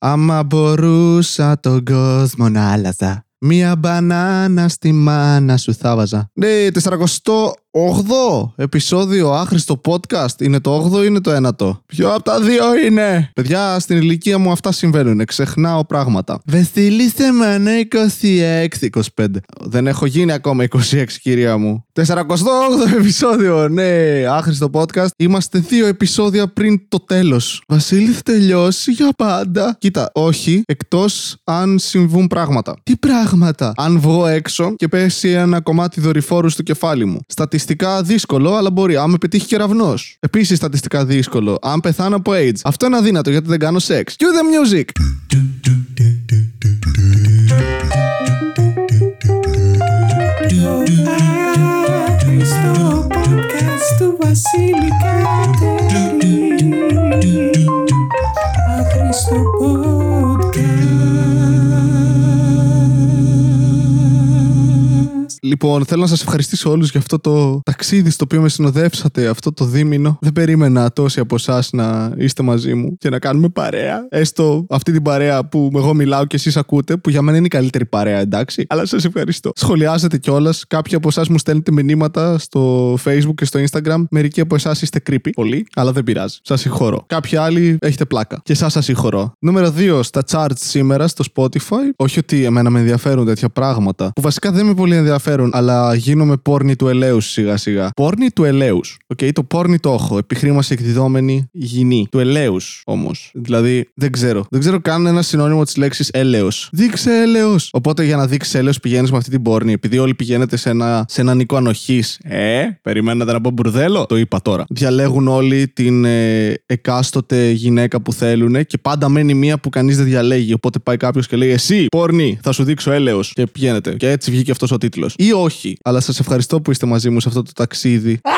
Άμα μπορούσα τον κόσμο να άλλαζα. Μία μπανάνα στη μάνα σου θα βάζα. Ναι, 48ο επεισόδιο άχρηστο podcast. Είναι το 8ο ή είναι το 9ο. Ποιο από τα δύο είναι; Παιδιά, στην ηλικία μου αυτά συμβαίνουν. Ξεχνάω πράγματα. Βεσίλησε μανά 26, 25. Δεν έχω γίνει ακόμα 26, κυρία μου. 48ο επεισόδιο. Ναι, άχρηστο podcast. Είμαστε δύο επεισόδια πριν το τέλος. Βασίλη, θα τελειώσει για πάντα. Κοίτα, όχι, εκτός αν συμβούν πράγματα. Τι πράγματα; Αν βγω έξω και πέσει ένα κομμάτι δορυφόρου στο κεφάλι μου. Στατιστικά δύσκολο, αλλά μπορεί. Αν με πετύχει κεραυνό. Επίσης στατιστικά δύσκολο. Αν πεθάνω από AIDS. Αυτό είναι αδύνατο γιατί δεν κάνω σεξ. Cue the music. Λοιπόν, θέλω να σας ευχαριστήσω όλους για αυτό το ταξίδι στο οποίο με συνοδεύσατε αυτό το δίμηνο. Δεν περίμενα τόσοι από εσάς να είστε μαζί μου και να κάνουμε παρέα. Έστω αυτή την παρέα που εγώ μιλάω και εσείς ακούτε, που για μένα είναι η καλύτερη παρέα, εντάξει. Αλλά σας ευχαριστώ. Σχολιάζετε κιόλας. Κάποιοι από εσάς μου στέλνετε μηνύματα στο Facebook και στο Instagram. Μερικοί από εσάς είστε creepy. Πολύ, αλλά δεν πειράζει. Σας συγχωρώ. Κάποιοι άλλοι έχετε πλάκα. Και εσάς σας συγχωρώ. Νούμερο 2 στα charts σήμερα στο Spotify. Όχι ότι εμένα με ενδιαφέρουν τέτοια πράγματα. Που βασικά δεν με πολύ ενδιαφέρουν, αλλά γίνομαι πόρνη του ελαίου σιγά σιγά. Πόρνη του ελαίου. Οκ, το πόρνη το έχω. Επί χρήμασι εκδιδόμενη γυνή. Του ελέους όμως. Δηλαδή δεν ξέρω. Δεν ξέρω καν ένα συνώνυμο της λέξης έλεος. Δείξε έλεος. Οπότε για να δείξεις έλεος πηγαίνεις με αυτή την πόρνη. Επειδή όλοι πηγαίνετε σε ένα, σε έναν οίκο ανοχής. Ε, περιμένετε να πω μπουρδέλο; Το είπα τώρα. Διαλέγουν όλοι την ε, εκάστοτε γυναίκα που θέλουν και πάντα μένει μία που κανείς δεν διαλέγει. Οπότε πάει κάποιος και λέει Εσύ, πόρνη, θα σου δείξω έλεος. Και πηγαίνετε. Και έτσι βγήκε αυτός ο τίτλος. Ή όχι. Αλλά σας ευχαριστώ που είστε μαζί μου σε αυτό το ταξίδι.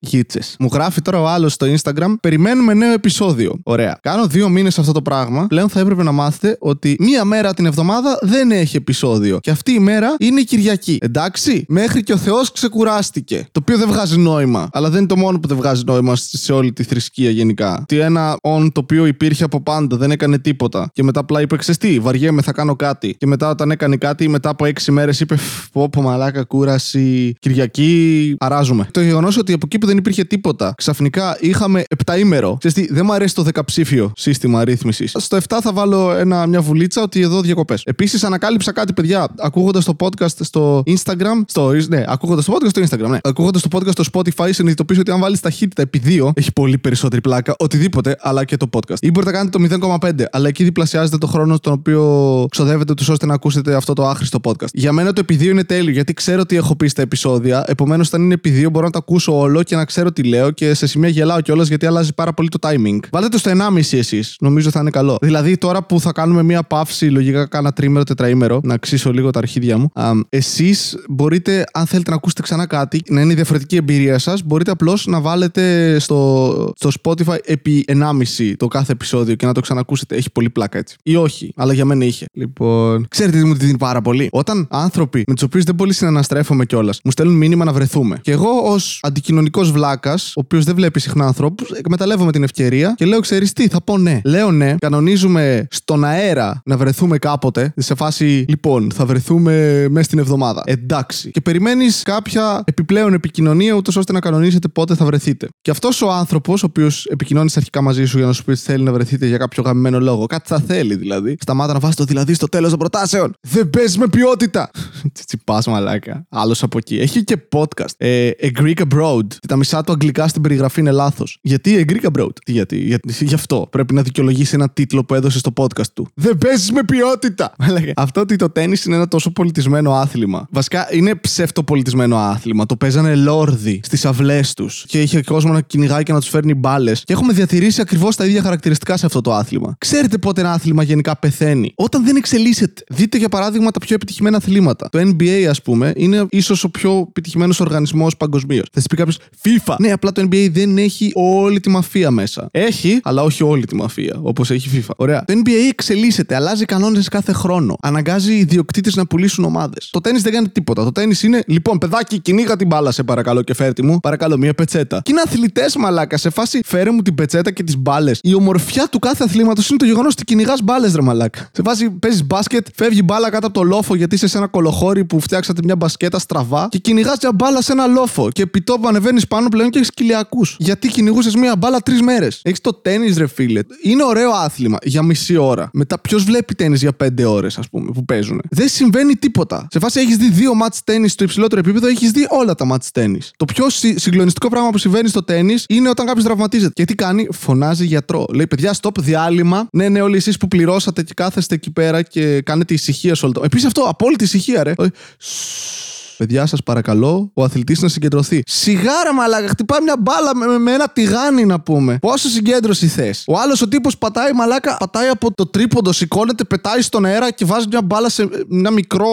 Γίτσε. Μου γράφει τώρα ο άλλος στο Instagram. Περιμένουμε νέο επεισόδιο. Ωραία. Κάνω δύο μήνες αυτό το πράγμα. Πλέον θα έπρεπε να μάθετε ότι μία μέρα την εβδομάδα δεν έχει επεισόδιο. Και αυτή η μέρα είναι η Κυριακή. Εντάξει. Μέχρι και ο Θεός ξεκουράστηκε. Το οποίο δεν βγάζει νόημα. Αλλά δεν είναι το μόνο που δεν βγάζει νόημα σε όλη τη θρησκεία γενικά. Τι ένα on το οποίο υπήρχε από πάντα, δεν έκανε τίποτα. Και μετά απλά είπε ξεστή, βαριέμαι, θα κάνω κάτι. Και μετά όταν έκανε κάτι, μετά από έξι μέρες είπε πω πω μαλάκα κούραση. Κυριακή, αράζουμε. Το γεγονός ότι από εκεί που δεν υπήρχε τίποτα, ξαφνικά είχαμε επταήμερο. Ξέρεις τι, δεν μου αρέσει το δεκαψήφιο σύστημα ρύθμισης. Στο 7 θα βάλω ένα, μια βουλίτσα ότι εδώ διακοπές. Επίσης, ανακάλυψα κάτι, παιδιά, ακούγοντας το podcast στο Instagram. Στο, ναι, ακούγοντας το podcast στο Instagram, ναι. Ακούγοντας το podcast στο Spotify, συνειδητοποιήσω ότι αν βάλεις ταχύτητα επί 2, έχει πολύ περισσότερη πλάκα. Οτιδήποτε, αλλά και το podcast. Ή μπορείτε να κάνετε το 0,5, αλλά εκεί διπλασιάζετε το χρόνο τον οποίο ξοδεύετε τους ώστε να ακούσετε αυτό το άχρηστο podcast. Για μένα το επί 2 είναι τέλειο, γιατί ξέρω τι έχω πει στα επεισόδια. Επομένως, όταν είναι επί 2, μπορώ να το ακούσω όλο και να ξέρω τι λέω και σε σημεία γελάω κιόλας γιατί αλλάζει πάρα πολύ το timing. Βάλτε το στο 1,5 εσείς. Νομίζω θα είναι καλό. Δηλαδή, τώρα που θα κάνουμε μία παύση, λογικά κάνα τρίμερο, τετραήμερο, να ξύσω λίγο τα αρχίδια μου. Εσείς μπορείτε, αν θέλετε να ακούσετε ξανά κάτι, να είναι η διαφορετική εμπειρία σας, μπορείτε απλώς να βάλετε στο, στο Spotify επί 1,5 το κάθε επεισόδιο και να το ξανακούσετε. Έχει πολύ πλάκα έτσι. Ή όχι, αλλά για μένα είχε. Λοιπόν. Ξέρετε τι μου τη δίνει πάρα πολύ; Όταν άνθρωποι με τους οποίους δεν πολύ συναναστρέφομαι κιόλας μου στέλνουν μήνυμα να βρεθούμε. Και εγώ ως αντικοινωνικός βλάκας, ο οποίος δεν βλέπει συχνά ανθρώπους, εκμεταλλεύομαι την ευκαιρία και λέω: Ξέρεις τι, θα πω ναι. Λέω ναι, κανονίζουμε στον αέρα να βρεθούμε κάποτε. Σε φάση, λοιπόν, θα βρεθούμε μέσα στην εβδομάδα. Εντάξει. Και περιμένεις κάποια επιπλέον επικοινωνία, ούτως ώστε να κανονίσετε πότε θα βρεθείτε. Και αυτός ο άνθρωπος, ο οποίος επικοινώνει αρχικά μαζί σου για να σου πει ότι θέλει να βρεθείτε για κάποιο γαμμένο λόγο, κάτι θα θέλει δηλαδή. Σταμάτα να βάζει το δηλαδή στο τέλος των προτάσεων. Δεν παίζει με ποιότητα. Τσιπάς μαλάκα. Άλλος από εκεί. Έχει και podcast. Ε, a Greek abroad. Τα μισά του αγγλικά στην περιγραφή είναι λάθος. Γιατί a Greek abroad; Τι, γιατί, γιατί, γι' αυτό πρέπει να δικαιολογήσει ένα τίτλο που έδωσε στο podcast του. Δεν παίζεις με ποιότητα. Μαλάκα. Αυτό ότι το τέννη είναι ένα τόσο πολιτισμένο άθλημα. Βασικά είναι ψευτοπολιτισμένο άθλημα. Το παίζανε λόρδι στις αυλές τους. Και είχε κόσμο να κυνηγάει και να τους φέρνει μπάλες. Και έχουμε διατηρήσει ακριβώς τα ίδια χαρακτηριστικά σε αυτό το άθλημα. Ξέρετε πότε ένα άθλημα γενικά πεθαίνει; Όταν δεν εξελίσσεται. Δείτε για παράδειγμα τα πιο επιτυχημένα αθλήματα. Το NBA, ας πούμε, είναι ίσως ο πιο επιτυχημένος οργανισμός παγκοσμίως. Θα σου πει κάποιος FIFA. Ναι, απλά το NBA δεν έχει όλη τη μαφία μέσα. Έχει, αλλά όχι όλη τη μαφία, όπως έχει FIFA. Ωραία. Το NBA εξελίσσεται, αλλάζει κανόνες κάθε χρόνο. Αναγκάζει οι ιδιοκτήτες να πουλήσουν ομάδες. Το τέννη δεν κάνει τίποτα. Το τέννη είναι, λοιπόν, παιδάκι, κυνήγα την μπάλα, σε παρακαλώ και φέρτη μου. Παρακαλώ, μία πετσέτα. Και είναι αθλητές, μαλάκα, σε φάση φέρε μου την πετσέτα και τις μπάλες. Η ομορφιά του κάθε αθλήματος είναι το γεγονός ότι κυνηγάς μπάλες, ρε μαλάκα. Σε φάση παίζεις μπάσκετ, φεύγει μπάλα κάτω από το λόφο γιατί είσαι σε ένα κολοχώρι που φτιάξατε μια μπασκέτα στραβά και κυνηγάς μια μπάλα σε ένα λόφο. Και επιτόπου που ανεβαίνεις πάνω πλέον και έχεις κοιλιακούς. Γιατί κυνηγούσες μια μπάλα τρεις μέρες; Έχεις το τέννη, ρε φίλε. Είναι ωραίο άθλημα για μισή ώρα. Μετά ποιος βλέπει τέννη για πέντε ώρες, ας πούμε, που παίζουν. Δεν συμβαίνει τίποτα. Σε φάση έχεις δει δύο μάτς τέννη στο υψηλότερο επίπεδο, έχεις δει όλα τα μάτς τέννη. Το πιο συ- συγκλονιστικό πράγμα που συμβαίνει στο τέννη είναι όταν κάποιος τραυματίζεται. Και τι κάνει, φωνάζει γιατρό. Λέει, παιδιά, stop, διάλειμμα. Ναι, ναι, όλοι εσείς που πληρώσατε και κάθεστε εκεί πέρα και κάνετε ησυχία σε όλο το. Επίσης αυτό, απόλυτη ησυχία, ρε. Ε, σσσ. Παιδιά, σας παρακαλώ, ο αθλητής να συγκεντρωθεί. Σιγάρα, μαλάκα, χτυπάει μια μπάλα με, με- με ένα τηγάνι, να πούμε. Πόσο συγκέντρωση θες. Ο άλλος ο τύπος πατάει, μαλάκα, πατάει από το τρίποντο, σηκώνεται, πετάει στον αέρα και βάζει μια μπάλα σε ένα μικρό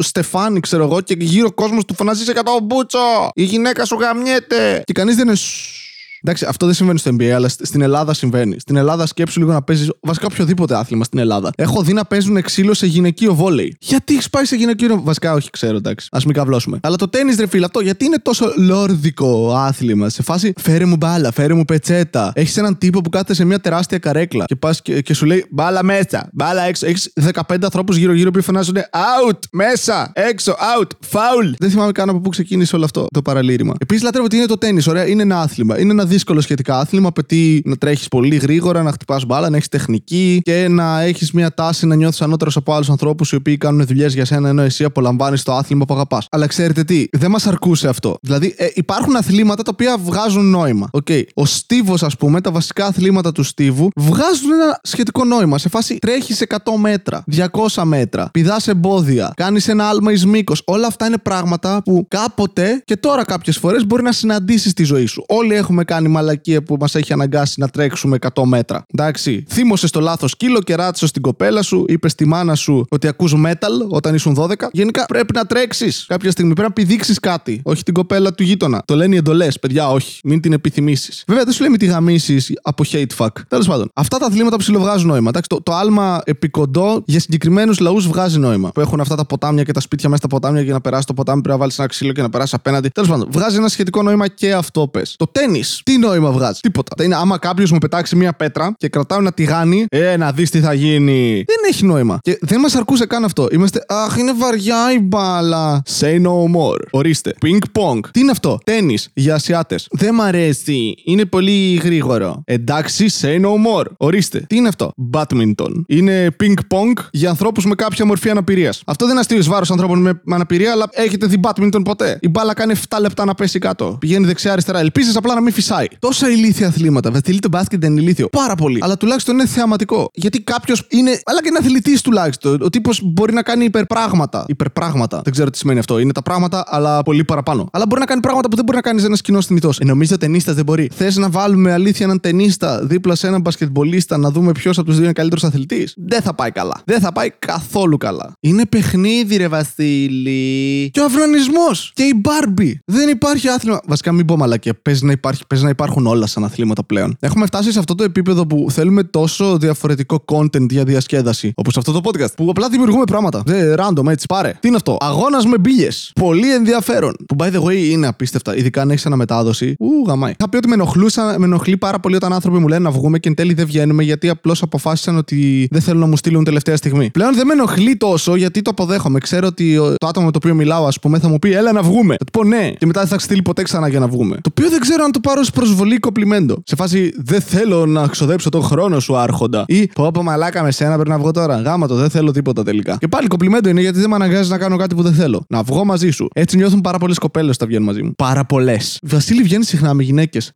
στεφάνι, ξέρω εγώ, και γύρω ο κόσμος του φωνάζει σε κατώ μπούτσο. Η γυναίκα σου γαμιέται. Και κανείς δεν είναι. «Σσσ». Εντάξει, αυτό δεν συμβαίνει στο NBA, αλλά σ- στην Ελλάδα συμβαίνει. Στην Ελλάδα σκέψου λίγο να παίζεις βασικά οποιοδήποτε άθλημα στην Ελλάδα. Έχω δει να παίζουν ξύλο σε γυναικείο βόλεϊ. Γιατί έχεις πάει σε γυναικείο. Βασικά, όχι, ξέρω, εντάξει. Α μην καβλώσουμε. Αλλά το τέννη, ρε φίλε, αυτό γιατί είναι τόσο λόρδικο άθλημα; Σε φάση, φέρε μου μπάλα, φέρε μου πετσέτα. Έχεις έναν τύπο που κάθεται σε μια τεράστια καρέκλα και πας και, και σου λέει μπάλα μέσα, μπάλα έξω. Έχεις 15 ανθρώπους γύρω-γύρω που φωνάζουν out, μέσα, έξω, out, foul. Δεν θυμάμαι καν από πού ξεκίνησε όλο αυτό το παραλήρημα. Επίσης, λατρεύω ότι είναι το τέννη. Ωραία, είναι ένα άθλημα. Είναι ένα δύσκολο σχετικά άθλημα. Απαιτεί να τρέχεις πολύ γρήγορα, να χτυπάς μπάλα, να έχεις τεχνική και να έχεις μια τάση να νιώθεις ανώτερος από άλλους ανθρώπους οι οποίοι κάνουν δουλειές για σένα ενώ εσύ απολαμβάνεις το άθλημα που αγαπάς. Αλλά ξέρετε τι, δεν μας αρκούσε αυτό. Δηλαδή, ε, υπάρχουν αθλήματα τα οποία βγάζουν νόημα. Okay. Ο Στίβος, ας πούμε, τα βασικά αθλήματα του Στίβου βγάζουν ένα σχετικό νόημα. Σε φάση τρέχεις 100 μέτρα, 200 μέτρα, πηδάς εμπόδια, κάνεις ένα άλμα εις μήκος. Όλα αυτά είναι πράγματα που κάποτε και τώρα κάποιες φορές μπορεί να συναντήσεις στη ζωή σου. Όλοι έχουμε κάνει μαλακία που μας έχει αναγκάσει να τρέξουμε 100 μέτρα. Εντάξει, θύμωσε στο λάθος σκύλο και ράτσο στην κοπέλα σου, είπες στη μάνα σου ότι ακούς metal όταν ήσουν 12. Γενικά πρέπει να τρέξεις κάποια στιγμή. Πρέπει να πηδήξεις κάτι. Όχι την κοπέλα του γείτονα. Το λένε οι εντολές. Παιδιά, όχι. Μην την επιθυμήσεις. Βέβαια, δεν σου λέει μην τη γαμίσεις από hate fuck. Τέλος πάντων, αυτά τα αθλήματα που ψιλοβγάζουν νόημα. Εντάξει, το, το άλμα επικοντό για συγκεκριμένους λαούς βγάζει νόημα. Που έχουν αυτά τα ποτάμια και τα σπίτια μέσα στα ποτάμια για να περάσει το ποτάμι πρέπει να βάλεις ένα ξύλο και να περάσει απέναντι. Τέλος πάντων, βγάζει ένα σχετικό νόημα και αυτό πες. Το τέννη, τι νόημα βγάζει; Τίποτα. Είναι άμα κάποιος μου πετάξει μία πέτρα και κρατάω ένα τηγάνι, ε, να δεις τι θα γίνει. Δεν έχει νόημα. Και δεν μας αρκούσε καν αυτό. Είμαστε, Αχ, είναι βαριά η μπάλα. Say no more. Ορίστε. Ping pong. Τι είναι αυτό; Τέννη για Ασιάτες. Δεν μ' αρέσει. Είναι πολύ γρήγορο. Εντάξει, say no more. Ορίστε. Τι είναι αυτό; Badminton. Είναι ping pong για ανθρώπους με κάποια μορφή αναπηρίας. Αυτό δεν είναι αστείο εις βάρος ανθρώπων με με αναπηρία, αλλά έχετε δει badminton ποτέ; Η μπάλα κάνει 7 λεπτά να πέσει κάτω. Πηγαίνει δεξιά-αριστερά. Ελπίζεις απλά να μην φυσάει. Τόσα ηλίθια αθλήματα. Βασιλεί το μπάσκετ δεν είναι ηλίθιο. Πάρα πολύ. Αλλά τουλάχιστον είναι θεαματικό. Γιατί κάποιος είναι. Αλλά και είναι αθλητής τουλάχιστον. Ο τύπος μπορεί να κάνει υπερπράγματα. Υπερπράγματα. Δεν ξέρω τι σημαίνει αυτό. Είναι τα πράγματα, αλλά πολύ παραπάνω. Αλλά μπορεί να κάνει πράγματα που δεν μπορεί να κάνεις ένα κοινό θνητό. Ε, νομίζω ο ταινίστα δεν μπορεί. Θες να βάλουμε αλήθεια έναν ταινίστα δίπλα σε έναν μπασκετμπολίστα να δούμε ποιος από τους δύο είναι καλύτερος αθλητής; Δεν θα πάει καλά. Δεν θα πάει καθόλου καλά. Είναι παιχνίδι, ρε Βασίλη. Και ο αυνανισμός. Και η Μπάρμπι. Δεν υπάρχει άθλημα. Βασικά, μην πω μαλακία. Παίζει να, υπάρχει, παίζει να υπάρχουν όλα σαν αθλήματα πλέον. Έχουμε φτάσει σε αυτό το επίπεδο που θέλουμε τόσο διαφορετικό content για διασκέδαση. Όπως αυτό το podcast. Που απλά δημιουργούμε πράγματα. Δεν random έτσι. Πάρε. Τι είναι αυτό; Αγώνας με μπύλε. Πολύ ενδιαφέρον. Που by the way είναι απίστευτα. Ειδικά αν έχεις αναμετάδοση. Ου, γαμάει. Θα πει ότι με, ενοχλούσα, με ενοχλεί πάρα πολύ όταν άνθρωποι μου λένε να βγούμε και εν τέλει δεν βγαίνουμε γιατί απλώς αποφάσισαν ότι δεν θέλουν να μου στείλουν τελευταία στιγμή. Πλέον δεν με ενοχλεί τόσο γιατί το αποδέχομαι. Ξέρω ότι ο- το άτομο με το οποίο μιλάω, ας πούμε, θα μου πει Έλα να βγούμε. Θα του πω ναι. Και μετά δεν θα στείλει ποτέ ξανά για να βγούμε. Το οποίο δεν ξέρω αν το πάρω ως προσβολή ή κοπλιμέντο. Σε φάση δεν θέλω να ξοδέψω τον χρόνο σου, Άρχοντα. Ή πω πω μαλάκα με σένα πρέπει να βγω τώρα. Γάμα το, δεν θέλω τίποτα τελικά. Και πάλι κοπλιμέντο είναι γιατί δεν με αναγκάζει να κάνω κάτι που δεν θέλω. Να βγω μαζί σου. Έτσι νιώθουν πάρα πολλές κοπέλες όταν βγαίνουν μαζί μου. Πάρα πολλές. Βασίλη βγαίνεις συχνά με γυναίκες.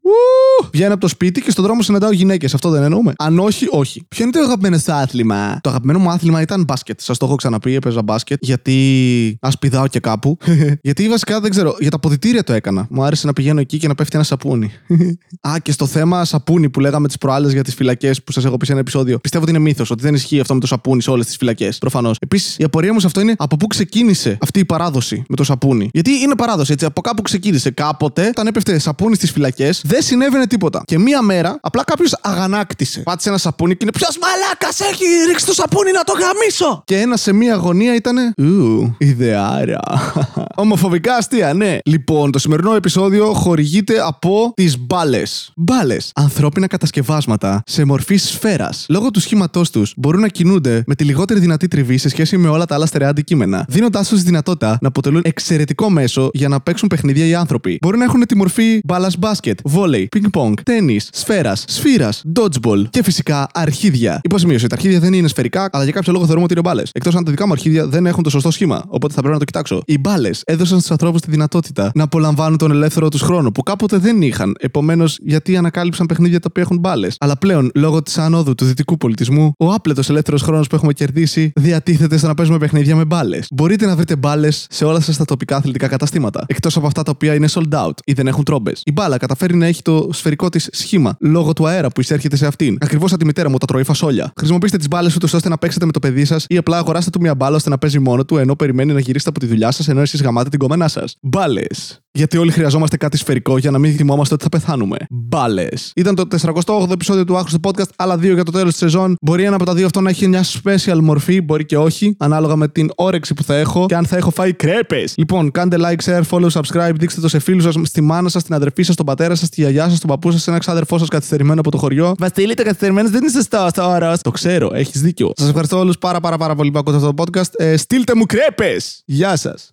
Βγαίνω από το σπίτι και στον δρόμο συναντάω γυναίκες. Αυτό δεν εννοούμε. Αν όχι, όχι. Ποιο είναι το αγαπημένο σου άθλημα; Το αγαπημένο μου άθλημα ήταν μπάσκετ. Σας το έχω ξαναπεί, έπαιζα μπάσκετ. Γιατί ας πηδάω και κάπου. γιατί βασικά δεν ξέρω. Για τα ποδητήρια το έκανα. Μου άρεσε να πηγαίνω εκεί και να πέφτει ένα σαπούνι. α, και στο θέμα σαπούνι που λέγαμε τις προάλλες για τις φυλακές που σας έχω πει σε ένα επεισόδιο. Πιστεύω ότι είναι μύθος, ότι δεν ισχύει αυτό με το σαπούνι σε όλες τις φυλακές. Προφανώς. Επίσης, η απορία μου σε αυτό είναι από πού ξεκίνησε αυτή η παράδοση με το σαπούνι. Γιατί είναι παράδοση, έτσι. Από κάπου ξεκίνησε. Κάποτε, όταν έπεφτε σαπούνι στις φυλακές, δεν συνέβαινε τίποτα. Και μία μέρα, απλά κάποιος αγανάκτησε. Πάτησε ένα σαπούνι και είναι Ποιος μαλάκας έχει ρίξει το σαπούνι να το γαμίσω! Και ένα σε μία γωνία ήταν. Ου, ιδεάρα. Ομοφοβικά αστεία, ναι. Λοιπόν, το σημερινό επεισόδιο χορηγείται από τις μπάλες. Μπάλες. Ανθρώπινα κατασκευάσματα σε μορφή σφαίρας. Λόγω του σχήματός τους μπορούν να κινούνται με τη λιγότερη δυνατή τριβή σε σχέση με όλα τα άλλα στερεά αντικείμενα, δίνοντάς τους τη δυνατότητα να αποτελούν εξαιρετικό μέσο για να παίξουν παιχνίδια οι άνθρωποι. Μπορούν να έχουν τη μορφή μπάλας μπάσκετ, βόλεϊ, πινκ-πονγκ, τέννη, σφαίρας, σφύρας, dodgeball και φυσικά αρχίδια. Υποσημείωση, τα αρχίδια δεν είναι σφαιρικά, αλλά για κάποιο λόγο θεωρούμε ότι είναι μπάλες. Εκτός αν τα δικά μου αρχίδια δεν έχουν το σωστό σχήμα, οπότε θα πρέπει να το κοιτάξω. Οι μπάλες έδωσαν στους ανθρώπους τη δυνατότητα να απολαμβάνουν τον ελεύθερο τους χρόνο που κάποτε δεν είχαν. Επομένως, γιατί ανακάλυψαν παιχνίδια τα οποία έχουν μπάλες. Αλλά πλέον, λόγω της ανόδου του δυτικού πολιτισμού, ο άπλετος ελεύθερος χρόνος που έχουμε κερδίσει διατίθεται στο να παίζουμε παιχνίδια με μπάλες. Μπορείτε να βρείτε μπάλες σε όλα σας τα τοπικά αθλητικά καταστήματα. Εκτός από αυτά τα οποία είναι sold out ή δεν έχουν τρόμπες. Η μπάλα καταφέρει να έχει το σφαιρικό της σχήμα λόγω του αέρα που εισέρχεται σε αυτήν. Ακριβώς σαν τη μητέρα μου τα τρώει φασόλια. Χρησιμοποιήστε τις μπάλες ούτως ώστε να παίξετε με το παιδί σας ή απλά αγοράστε του μια μπάλα ώστε να παίζει μόνο του ενώ περιμένει να γυρίσετε από τη δουλειά σας ενώ εσείς γαμάτε την κομμένα σας. Μπάλες. Γιατί όλοι χρειαζόμαστε κάτι σφαιρικό για να μην θυμόμαστε ότι θα πεθάνουμε. Μπάλες. Ήταν το 48ο επεισόδιο του Άχρηστο Podcast, άλλα δύο για το τέλος της σεζόν. Μπορεί ένα από τα δύο αυτό να έχει μια special μορφή, μπορεί και όχι, ανάλογα με την όρεξη που θα έχω και αν θα έχω φάει κρέπες. Λοιπόν, κάντε like, share, follow, subscribe, δείξτε το σε φίλους σας, στη μάνα σας, στην αδερφή σας, τον πατέρα σας, τη γιαγιά σας, τον παππού σα, ένα ξάδερφό σας καθυστερημένο από το χωριό. Βασίλη, το καθυστερημένο δεν είναι σωστό όρος. Το ξέρω, έχεις δίκιο. Σας ευχαριστώ όλους πάρα πάρα πάρα πολύ που ακούτε αυτό το podcast. Ε, στείλτε μου κρέπες. Γεια σας.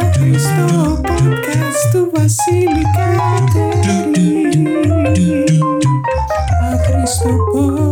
Άχρηστο podcast του Βασίλη Κατερίνη. Άχρηστο podcast.